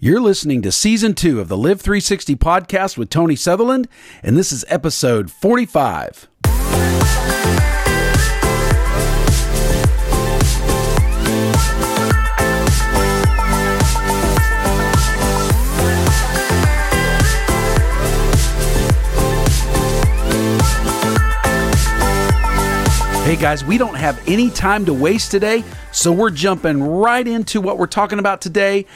You're listening to season two of the Live 360 podcast with Tony Sutherland, and this is episode 45. Hey guys, we don't have any time to waste today, so we're jumping right into what we're talking about today.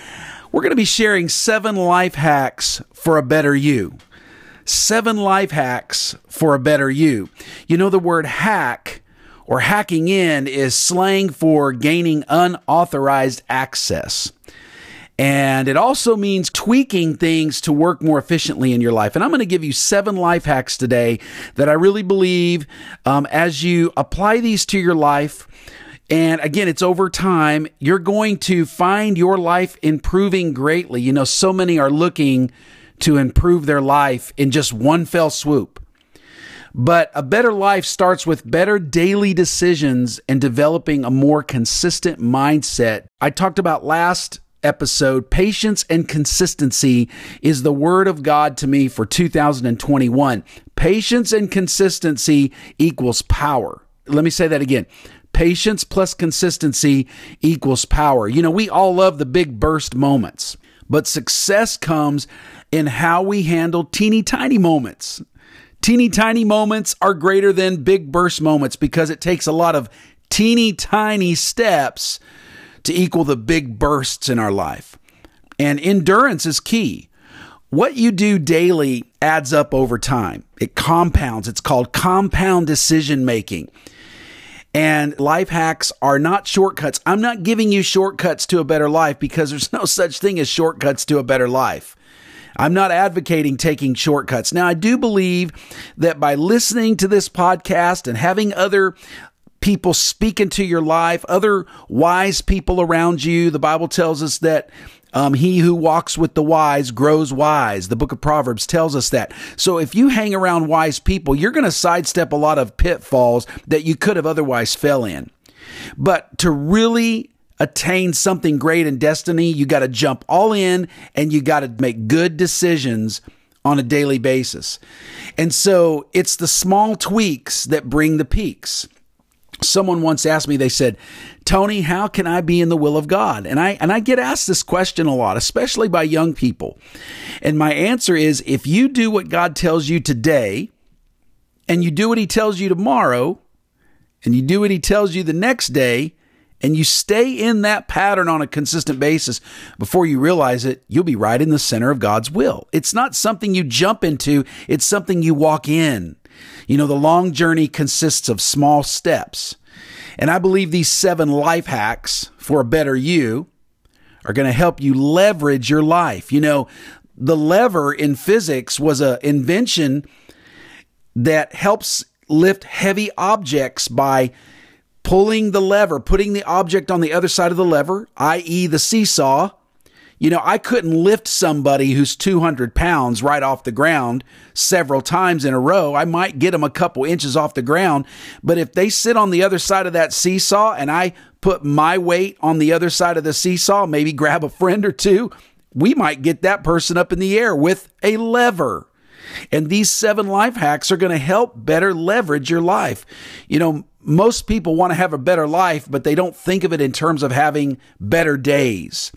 We're going to be sharing seven life hacks for a better you. Seven life hacks for a better you. You know, the word hack or hacking in is slang for gaining unauthorized access. And it also means tweaking things to work more efficiently in your life. And I'm going to give you seven life hacks today that I really believe um, as you apply these to your life, and again, it's over time. You're going to find your life improving greatly. You know, so many are looking to improve their life in just one fell swoop. But a better life starts with better daily decisions and developing a more consistent mindset. I talked about last episode patience and consistency is the word of God to me for 2021. Patience and consistency equals power. Let me say that again. Patience plus consistency equals power. You know, we all love the big burst moments, but success comes in how we handle teeny tiny moments. Teeny tiny moments are greater than big burst moments because it takes a lot of teeny tiny steps to equal the big bursts in our life. And endurance is key. What you do daily adds up over time. It compounds. It's called compound decision making. And life hacks are not shortcuts. I'm not giving you shortcuts to a better life because there's no such thing as shortcuts to a better life. I'm not advocating taking shortcuts. Now, I do believe that by listening to this podcast and having other people speak into your life, other wise people around you, the Bible tells us that um, he who walks with the wise grows wise. The book of Proverbs tells us that. So if you hang around wise people, you're going to sidestep a lot of pitfalls that you could have otherwise fell in. But to really attain something great in destiny, you got to jump all in and you got to make good decisions on a daily basis. And so it's the small tweaks that bring the peaks. Someone once asked me, they said, Tony, how can I be in the will of God? And I, and I get asked this question a lot, especially by young people. And my answer is if you do what God tells you today, and you do what he tells you tomorrow, and you do what he tells you the next day, and you stay in that pattern on a consistent basis, before you realize it, you'll be right in the center of God's will. It's not something you jump into, it's something you walk in. You know, the long journey consists of small steps. And I believe these seven life hacks for a better you are going to help you leverage your life. You know, the lever in physics was an invention that helps lift heavy objects by pulling the lever, putting the object on the other side of the lever, i.e., the seesaw, you know, I couldn't lift somebody who's 200 pounds right off the ground several times in a row. I might get them a couple inches off the ground. But if they sit on the other side of that seesaw and I put my weight on the other side of the seesaw, maybe grab a friend or two, we might get that person up in the air with a lever. And these seven life hacks are going to help better leverage your life. You know, most people want to have a better life, but they don't think of it in terms of having better days.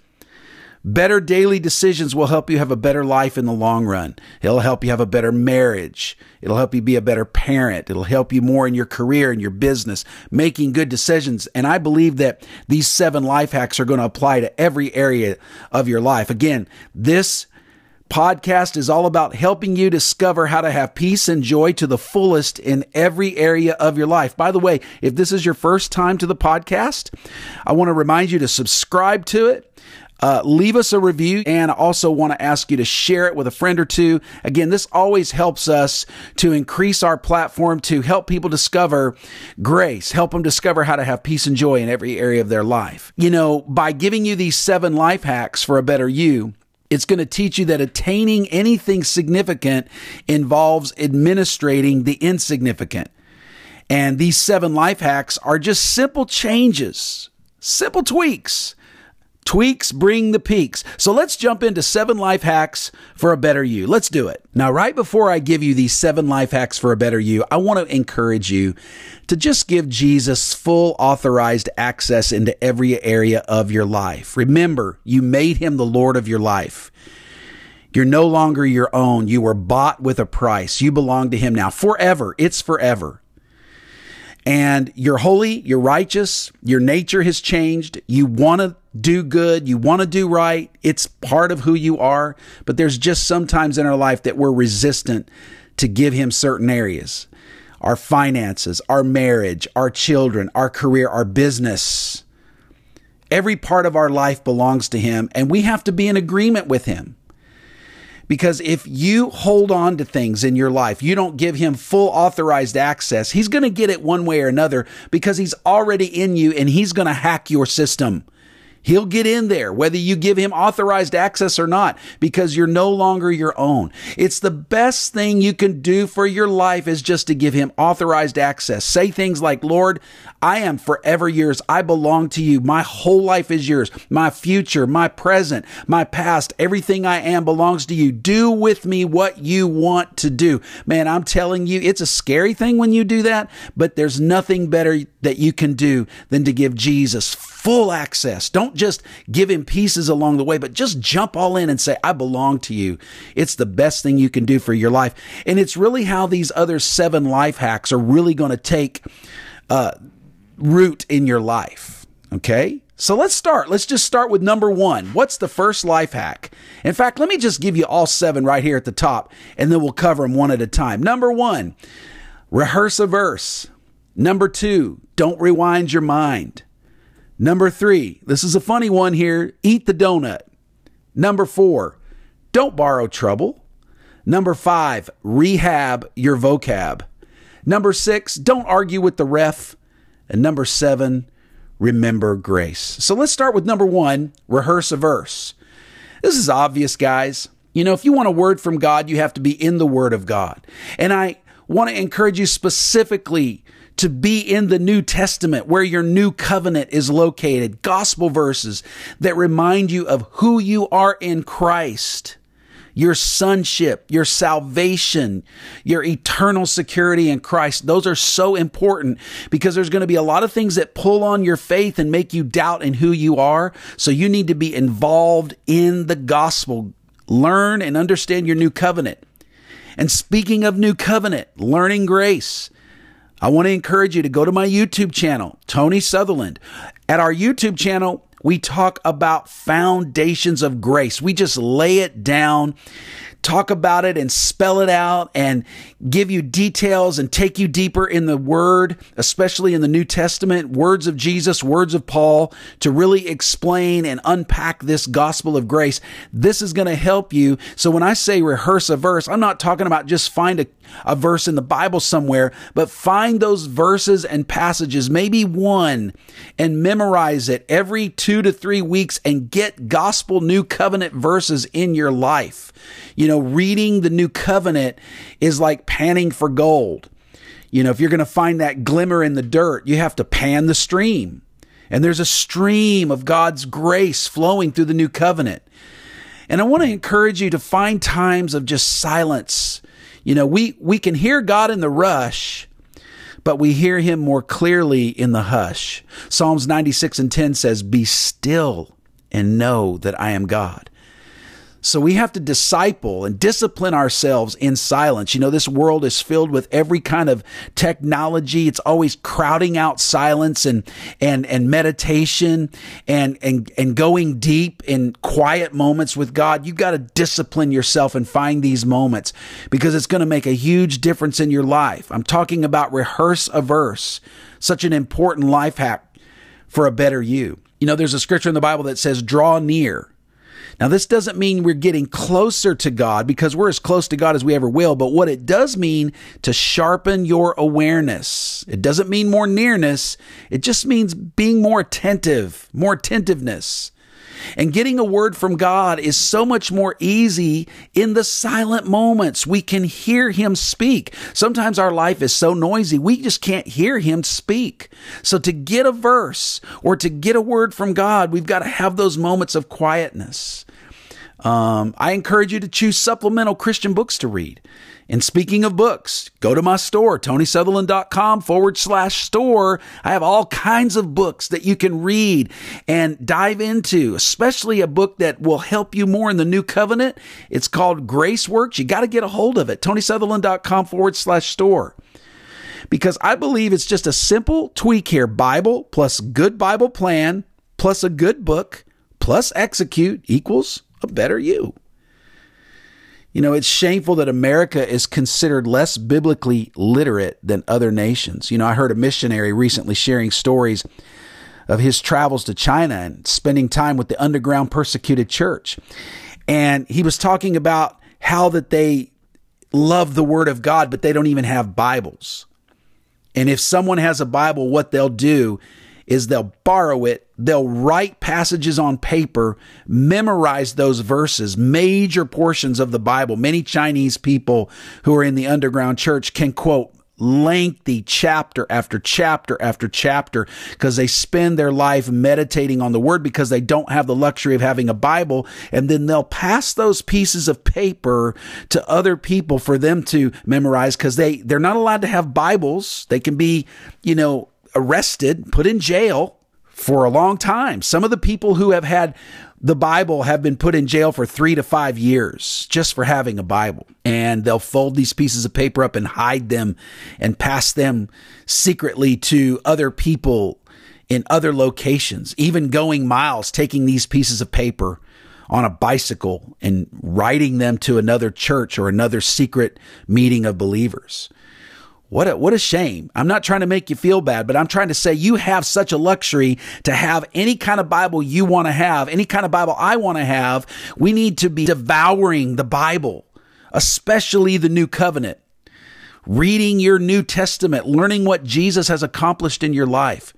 Better daily decisions will help you have a better life in the long run. It'll help you have a better marriage. It'll help you be a better parent. It'll help you more in your career and your business, making good decisions. And I believe that these seven life hacks are going to apply to every area of your life. Again, this podcast is all about helping you discover how to have peace and joy to the fullest in every area of your life. By the way, if this is your first time to the podcast, I want to remind you to subscribe to it. Uh, leave us a review and I also want to ask you to share it with a friend or two. Again, this always helps us to increase our platform to help people discover grace, help them discover how to have peace and joy in every area of their life. You know, by giving you these seven life hacks for a better you, it's going to teach you that attaining anything significant involves administrating the insignificant. And these seven life hacks are just simple changes, simple tweaks Tweaks bring the peaks. So let's jump into seven life hacks for a better you. Let's do it. Now, right before I give you these seven life hacks for a better you, I want to encourage you to just give Jesus full authorized access into every area of your life. Remember, you made him the Lord of your life. You're no longer your own. You were bought with a price. You belong to him now forever. It's forever and you're holy, you're righteous, your nature has changed, you want to do good, you want to do right, it's part of who you are, but there's just sometimes in our life that we're resistant to give him certain areas. Our finances, our marriage, our children, our career, our business. Every part of our life belongs to him and we have to be in agreement with him. Because if you hold on to things in your life, you don't give him full authorized access, he's going to get it one way or another because he's already in you and he's going to hack your system. He'll get in there, whether you give him authorized access or not, because you're no longer your own. It's the best thing you can do for your life is just to give him authorized access. Say things like, Lord, I am forever yours. I belong to you. My whole life is yours. My future, my present, my past, everything I am belongs to you. Do with me what you want to do. Man, I'm telling you, it's a scary thing when you do that, but there's nothing better that you can do than to give Jesus full access. Don't just give him pieces along the way, but just jump all in and say, I belong to you. It's the best thing you can do for your life. And it's really how these other seven life hacks are really going to take uh, root in your life. Okay? So let's start. Let's just start with number one. What's the first life hack? In fact, let me just give you all seven right here at the top, and then we'll cover them one at a time. Number one, rehearse a verse. Number two, don't rewind your mind. Number three, this is a funny one here eat the donut. Number four, don't borrow trouble. Number five, rehab your vocab. Number six, don't argue with the ref. And number seven, remember grace. So let's start with number one rehearse a verse. This is obvious, guys. You know, if you want a word from God, you have to be in the Word of God. And I want to encourage you specifically to be in the New Testament where your new covenant is located, gospel verses that remind you of who you are in Christ your sonship, your salvation, your eternal security in Christ. Those are so important because there's going to be a lot of things that pull on your faith and make you doubt in who you are. So you need to be involved in the gospel. Learn and understand your new covenant. And speaking of new covenant, learning grace. I want to encourage you to go to my YouTube channel, Tony Sutherland. At our YouTube channel, we talk about foundations of grace. We just lay it down talk about it and spell it out and give you details and take you deeper in the Word, especially in the New Testament, words of Jesus, words of Paul, to really explain and unpack this gospel of grace. This is going to help you. So when I say rehearse a verse, I'm not talking about just find a, a verse in the Bible somewhere, but find those verses and passages, maybe one, and memorize it every two to three weeks and get gospel new covenant verses in your life. You know, reading the new covenant is like panning for gold. You know, if you're going to find that glimmer in the dirt, you have to pan the stream. And there's a stream of God's grace flowing through the new covenant. And I want to encourage you to find times of just silence. You know, we, we can hear God in the rush, but we hear him more clearly in the hush. Psalms 96 and 10 says, Be still and know that I am God. So we have to disciple and discipline ourselves in silence. You know, this world is filled with every kind of technology. It's always crowding out silence and, and, and meditation and, and, and going deep in quiet moments with God. You've got to discipline yourself and find these moments because it's going to make a huge difference in your life. I'm talking about rehearse a verse, such an important life hack for a better you. You know, there's a scripture in the Bible that says, draw near now, this doesn't mean we're getting closer to God because we're as close to God as we ever will, but what it does mean to sharpen your awareness. It doesn't mean more nearness, it just means being more attentive, more attentiveness. And getting a word from God is so much more easy in the silent moments. We can hear Him speak. Sometimes our life is so noisy, we just can't hear Him speak. So to get a verse or to get a word from God, we've got to have those moments of quietness. Um, I encourage you to choose supplemental Christian books to read. And speaking of books, go to my store, tonysutherland.com forward slash store. I have all kinds of books that you can read and dive into, especially a book that will help you more in the new covenant. It's called Grace Works. You got to get a hold of it, tonysutherland.com forward slash store. Because I believe it's just a simple tweak here Bible plus good Bible plan plus a good book plus execute equals a better you. You know, it's shameful that America is considered less biblically literate than other nations. You know, I heard a missionary recently sharing stories of his travels to China and spending time with the underground persecuted church. And he was talking about how that they love the word of God, but they don't even have Bibles. And if someone has a Bible, what they'll do is they'll borrow it, they'll write passages on paper, memorize those verses, major portions of the Bible. Many Chinese people who are in the underground church can quote lengthy chapter after chapter after chapter because they spend their life meditating on the word because they don't have the luxury of having a Bible. And then they'll pass those pieces of paper to other people for them to memorize because they, they're not allowed to have Bibles. They can be, you know, arrested, put in jail for a long time. Some of the people who have had the Bible have been put in jail for three to five years just for having a Bible. And they'll fold these pieces of paper up and hide them and pass them secretly to other people in other locations, even going miles, taking these pieces of paper on a bicycle and riding them to another church or another secret meeting of believers. What a, what a shame. I'm not trying to make you feel bad, but I'm trying to say you have such a luxury to have any kind of Bible you want to have, any kind of Bible I want to have. We need to be devouring the Bible, especially the New Covenant, reading your New Testament, learning what Jesus has accomplished in your life.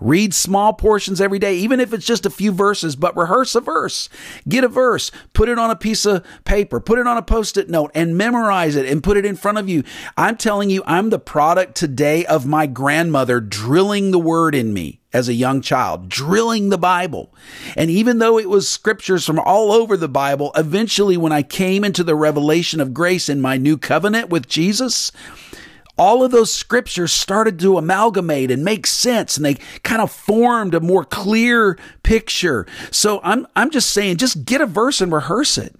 Read small portions every day, even if it's just a few verses, but rehearse a verse. Get a verse, put it on a piece of paper, put it on a post it note, and memorize it and put it in front of you. I'm telling you, I'm the product today of my grandmother drilling the word in me as a young child, drilling the Bible. And even though it was scriptures from all over the Bible, eventually when I came into the revelation of grace in my new covenant with Jesus, all of those scriptures started to amalgamate and make sense and they kind of formed a more clear picture. So I'm, I'm just saying, just get a verse and rehearse it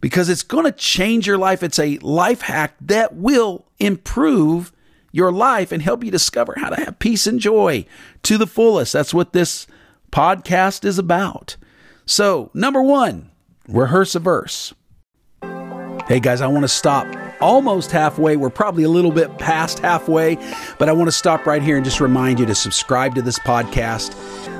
because it's going to change your life. It's a life hack that will improve your life and help you discover how to have peace and joy to the fullest. That's what this podcast is about. So, number one, rehearse a verse. Hey guys, I want to stop almost halfway. We're probably a little bit past halfway, but I want to stop right here and just remind you to subscribe to this podcast.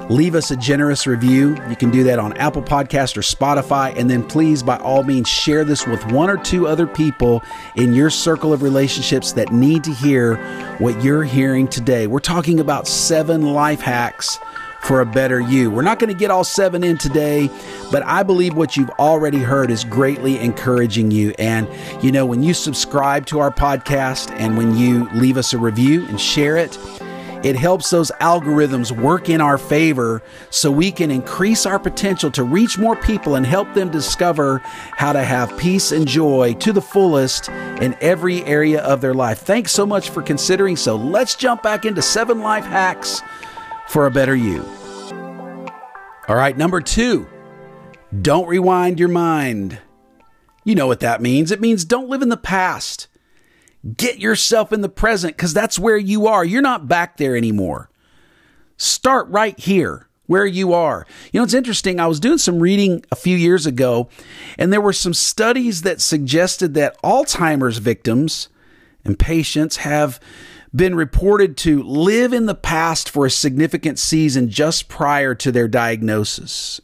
Leave us a generous review. You can do that on Apple Podcast or Spotify. And then please, by all means, share this with one or two other people in your circle of relationships that need to hear what you're hearing today. We're talking about seven life hacks for a better you. We're not going to get all seven in today, but I believe what you've already heard is greatly encouraging you. And, you know, when you subscribe to our podcast and when you leave us a review and share it, it helps those algorithms work in our favor so we can increase our potential to reach more people and help them discover how to have peace and joy to the fullest in every area of their life. Thanks so much for considering. So let's jump back into seven life hacks for a better you. All right, number two, don't rewind your mind. You know what that means. It means don't live in the past. Get yourself in the present because that's where you are. You're not back there anymore. Start right here where you are. You know, it's interesting. I was doing some reading a few years ago, and there were some studies that suggested that Alzheimer's victims and patients have been reported to live in the past for a significant season just prior to their diagnosis.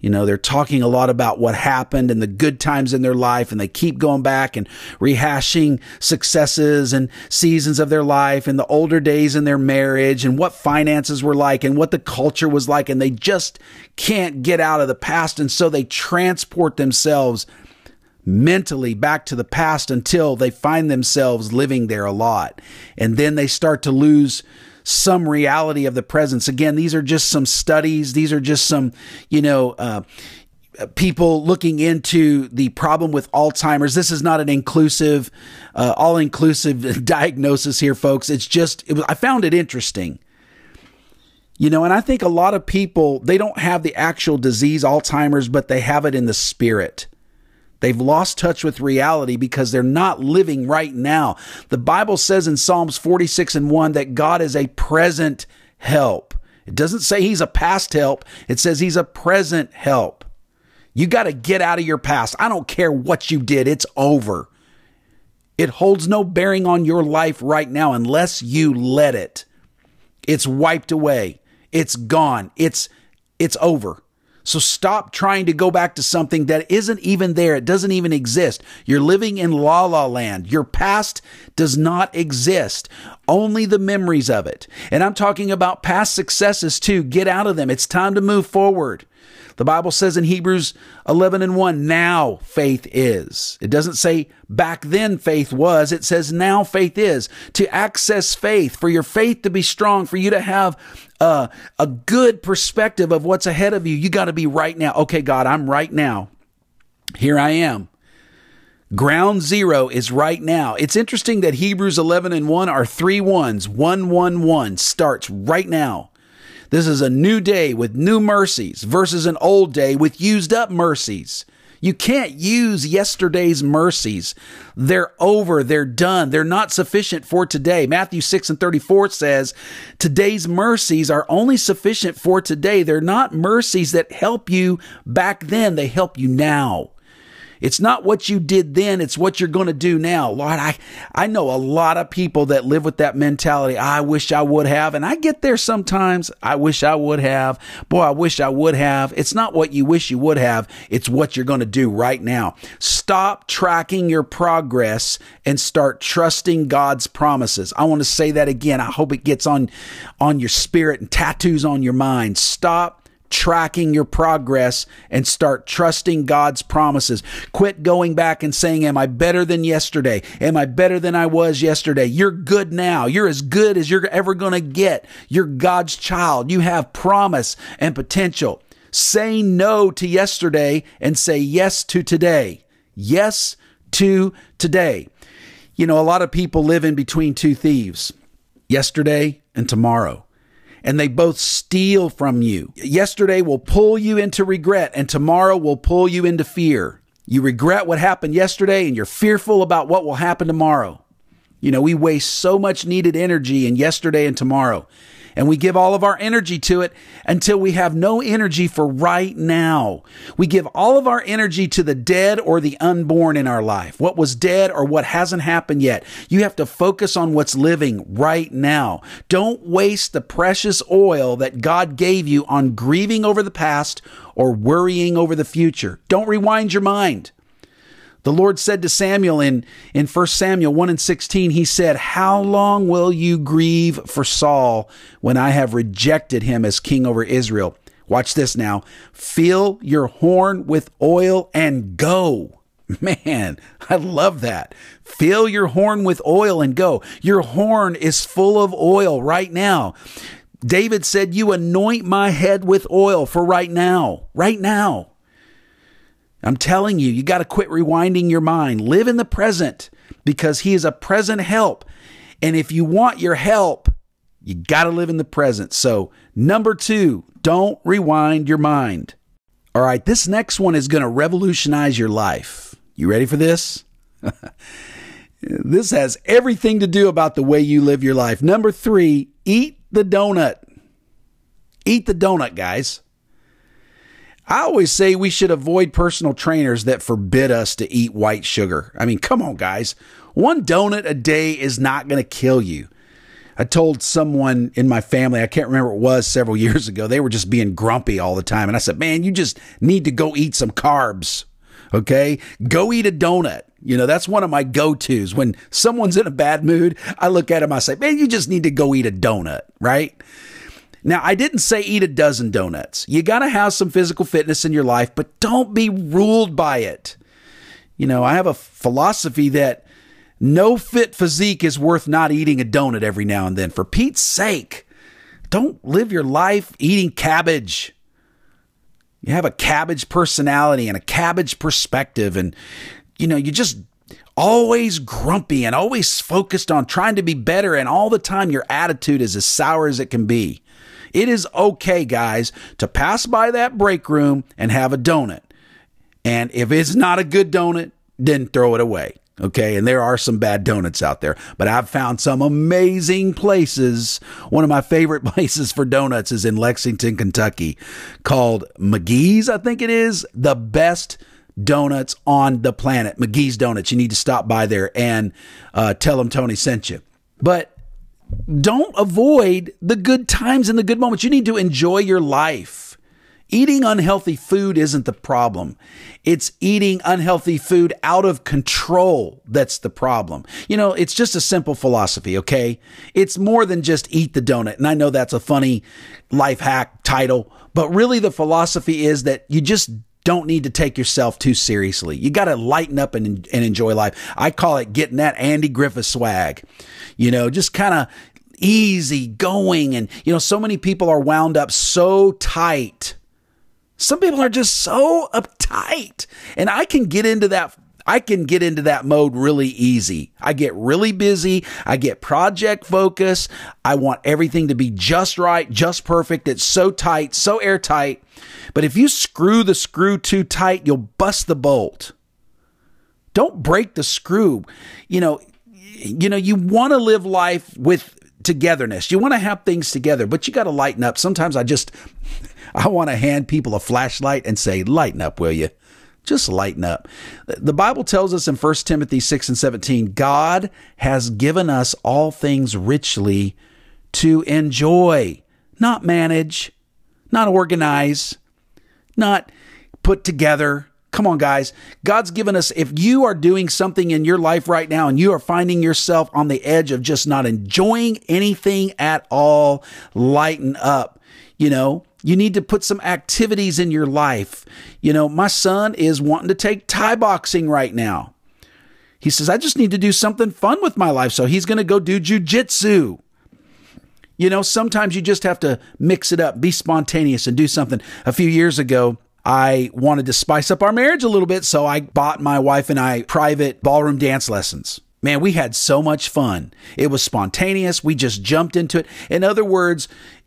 You know, they're talking a lot about what happened and the good times in their life, and they keep going back and rehashing successes and seasons of their life and the older days in their marriage and what finances were like and what the culture was like. And they just can't get out of the past. And so they transport themselves mentally back to the past until they find themselves living there a lot. And then they start to lose some reality of the presence. Again, these are just some studies. These are just some, you know, uh, people looking into the problem with Alzheimer's. This is not an inclusive, uh, all inclusive diagnosis here, folks. It's just, it was, I found it interesting. You know, and I think a lot of people, they don't have the actual disease, Alzheimer's, but they have it in the spirit. They've lost touch with reality because they're not living right now. The Bible says in Psalms 46 and 1 that God is a present help. It doesn't say he's a past help, it says he's a present help. You got to get out of your past. I don't care what you did, it's over. It holds no bearing on your life right now unless you let it. It's wiped away. It's gone. It's it's over. So stop trying to go back to something that isn't even there. It doesn't even exist. You're living in la la land. Your past does not exist, only the memories of it. And I'm talking about past successes too. Get out of them. It's time to move forward. The Bible says in Hebrews 11 and 1, now faith is. It doesn't say back then faith was. It says now faith is. To access faith, for your faith to be strong, for you to have uh, a good perspective of what's ahead of you, you got to be right now. Okay, God, I'm right now. Here I am. Ground zero is right now. It's interesting that Hebrews 11 and 1 are three ones. 111 starts right now. This is a new day with new mercies versus an old day with used up mercies. You can't use yesterday's mercies. They're over. They're done. They're not sufficient for today. Matthew 6 and 34 says, today's mercies are only sufficient for today. They're not mercies that help you back then. They help you now. It's not what you did then, it's what you're going to do now. Lord, I, I know a lot of people that live with that mentality. I wish I would have. And I get there sometimes. I wish I would have. Boy, I wish I would have. It's not what you wish you would have, it's what you're going to do right now. Stop tracking your progress and start trusting God's promises. I want to say that again. I hope it gets on, on your spirit and tattoos on your mind. Stop tracking your progress and start trusting God's promises. Quit going back and saying, Am I better than yesterday? Am I better than I was yesterday? You're good now. You're as good as you're ever going to get. You're God's child. You have promise and potential. Say no to yesterday and say yes to today. Yes to today. You know, a lot of people live in between two thieves yesterday and tomorrow and they both steal from you. Yesterday will pull you into regret, and tomorrow will pull you into fear. You regret what happened yesterday, and you're fearful about what will happen tomorrow. You know, we waste so much needed energy in yesterday and tomorrow and we give all of our energy to it until we have no energy for right now. We give all of our energy to the dead or the unborn in our life, what was dead or what hasn't happened yet. You have to focus on what's living right now. Don't waste the precious oil that God gave you on grieving over the past or worrying over the future. Don't rewind your mind. The Lord said to Samuel in, in 1 Samuel 1 and 16, He said, How long will you grieve for Saul when I have rejected him as king over Israel? Watch this now. Fill your horn with oil and go. Man, I love that. Fill your horn with oil and go. Your horn is full of oil right now. David said, You anoint my head with oil for right now. Right now. I'm telling you, you got to quit rewinding your mind. Live in the present because He is a present help. And if you want your help, you got to live in the present. So, number two, don't rewind your mind. All right, this next one is going to revolutionize your life. You ready for this? this has everything to do about the way you live your life. Number three, eat the donut. Eat the donut, guys. I always say we should avoid personal trainers that forbid us to eat white sugar. I mean, come on, guys. One donut a day is not going to kill you. I told someone in my family, I can't remember what it was several years ago, they were just being grumpy all the time. And I said, man, you just need to go eat some carbs. Okay. Go eat a donut. You know, that's one of my go tos. When someone's in a bad mood, I look at them, I say, man, you just need to go eat a donut, right? Now, I didn't say eat a dozen donuts. You got to have some physical fitness in your life, but don't be ruled by it. You know, I have a philosophy that no fit physique is worth not eating a donut every now and then. For Pete's sake, don't live your life eating cabbage. You have a cabbage personality and a cabbage perspective, and you know, you just always grumpy and always focused on trying to be better, and all the time your attitude is as sour as it can be. It is okay, guys, to pass by that break room and have a donut. And if it's not a good donut, then throw it away. Okay. And there are some bad donuts out there, but I've found some amazing places. One of my favorite places for donuts is in Lexington, Kentucky, called McGee's, I think it is. The best donuts on the planet. McGee's Donuts. You need to stop by there and uh, tell them Tony sent you. But don't avoid the good times and the good moments. You need to enjoy your life. Eating unhealthy food isn't the problem. It's eating unhealthy food out of control that's the problem. You know, it's just a simple philosophy, okay? It's more than just eat the donut. And I know that's a funny life hack title, but really the philosophy is that you just don't need to take yourself too seriously. You got to lighten up and, and enjoy life. I call it getting that Andy Griffith swag. You know, just kind of easy going. And, you know, so many people are wound up so tight some people are just so uptight. And I can get into that I can get into that mode really easy. I get really busy. I get project focused. I want everything to be just right, just perfect. It's so tight, so airtight. But if you screw the screw too tight, you'll bust the bolt. Don't break the screw. You know, you know, you want to live life with togetherness. You want to have things together, but you got to lighten up. Sometimes I just I want to hand people a flashlight and say, lighten up, will you? Just lighten up. The Bible tells us in 1 Timothy 6 and 17, God has given us all things richly to enjoy, not manage, not organize, not put together. Come on, guys. God's given us, if you are doing something in your life right now and you are finding yourself on the edge of just not enjoying anything at all, lighten up. You know, you need to put some activities in your life. You know, my son is wanting to take Thai boxing right now. He says, I just need to do something fun with my life. So he's going to go do jujitsu. You know, sometimes you just have to mix it up, be spontaneous, and do something. A few years ago, I wanted to spice up our marriage a little bit. So I bought my wife and I private ballroom dance lessons. Man, we had so much fun. It was spontaneous. We just jumped into it. In other words,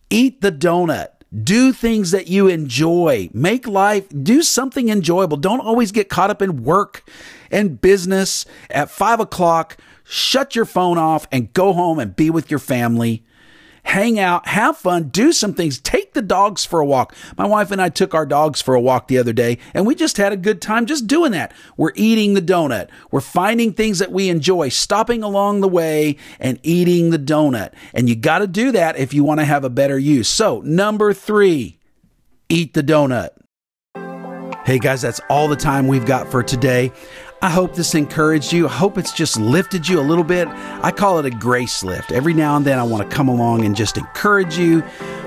eat the donut. Do things that you enjoy. Make life, do something enjoyable. Don't always get caught up in work and business at five o'clock. Shut your phone off and go home and be with your family hang out, have fun, do some things, take the dogs for a walk. My wife and I took our dogs for a walk the other day and we just had a good time just doing that. We're eating the donut. We're finding things that we enjoy, stopping along the way and eating the donut. And you got to do that if you want to have a better use. So, number three, eat the donut. Hey guys, that's all the time we've got for today. I hope this encouraged you. I hope it's just lifted you a little bit. I call it a grace lift. Every now and then, I want to come along and just encourage you,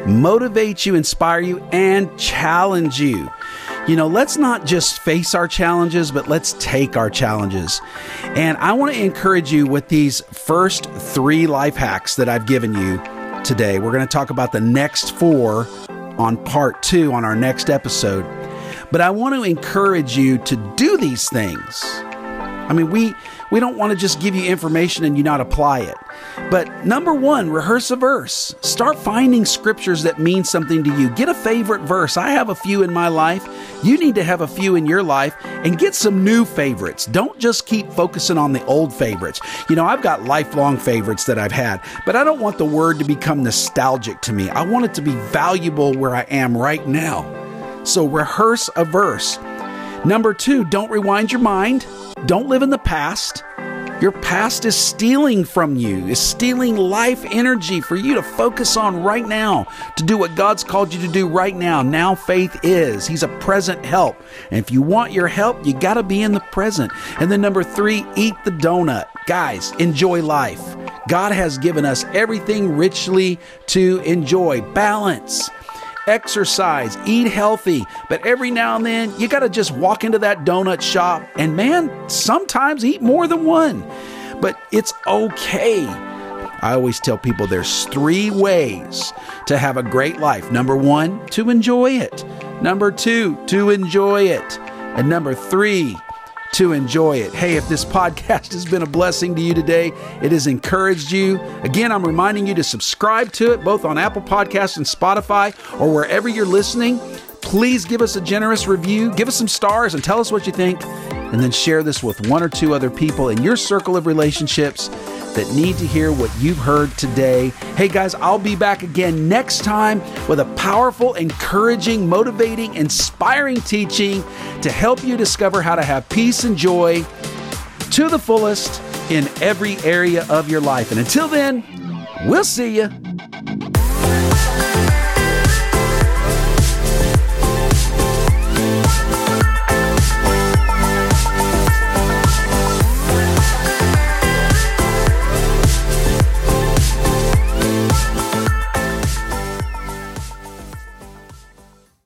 motivate you, inspire you, and challenge you. You know, let's not just face our challenges, but let's take our challenges. And I want to encourage you with these first three life hacks that I've given you today. We're going to talk about the next four on part two on our next episode. But I want to encourage you to do these things. I mean, we we don't want to just give you information and you not apply it. But number 1, rehearse a verse. Start finding scriptures that mean something to you. Get a favorite verse. I have a few in my life. You need to have a few in your life and get some new favorites. Don't just keep focusing on the old favorites. You know, I've got lifelong favorites that I've had, but I don't want the word to become nostalgic to me. I want it to be valuable where I am right now. So rehearse a verse. Number two, don't rewind your mind. Don't live in the past. Your past is stealing from you, is stealing life energy for you to focus on right now, to do what God's called you to do right now. Now faith is. He's a present help. And if you want your help, you got to be in the present. And then number three, eat the donut. Guys, enjoy life. God has given us everything richly to enjoy. Balance exercise, eat healthy, but every now and then you got to just walk into that donut shop and man, sometimes eat more than one. But it's okay. I always tell people there's three ways to have a great life. Number one, to enjoy it. Number two, to enjoy it. And number three, to enjoy it. Hey, if this podcast has been a blessing to you today, it has encouraged you. Again, I'm reminding you to subscribe to it both on Apple Podcasts and Spotify or wherever you're listening. Please give us a generous review, give us some stars, and tell us what you think. And then share this with one or two other people in your circle of relationships that need to hear what you've heard today. Hey guys, I'll be back again next time with a powerful, encouraging, motivating, inspiring teaching to help you discover how to have peace and joy to the fullest in every area of your life. And until then, we'll see you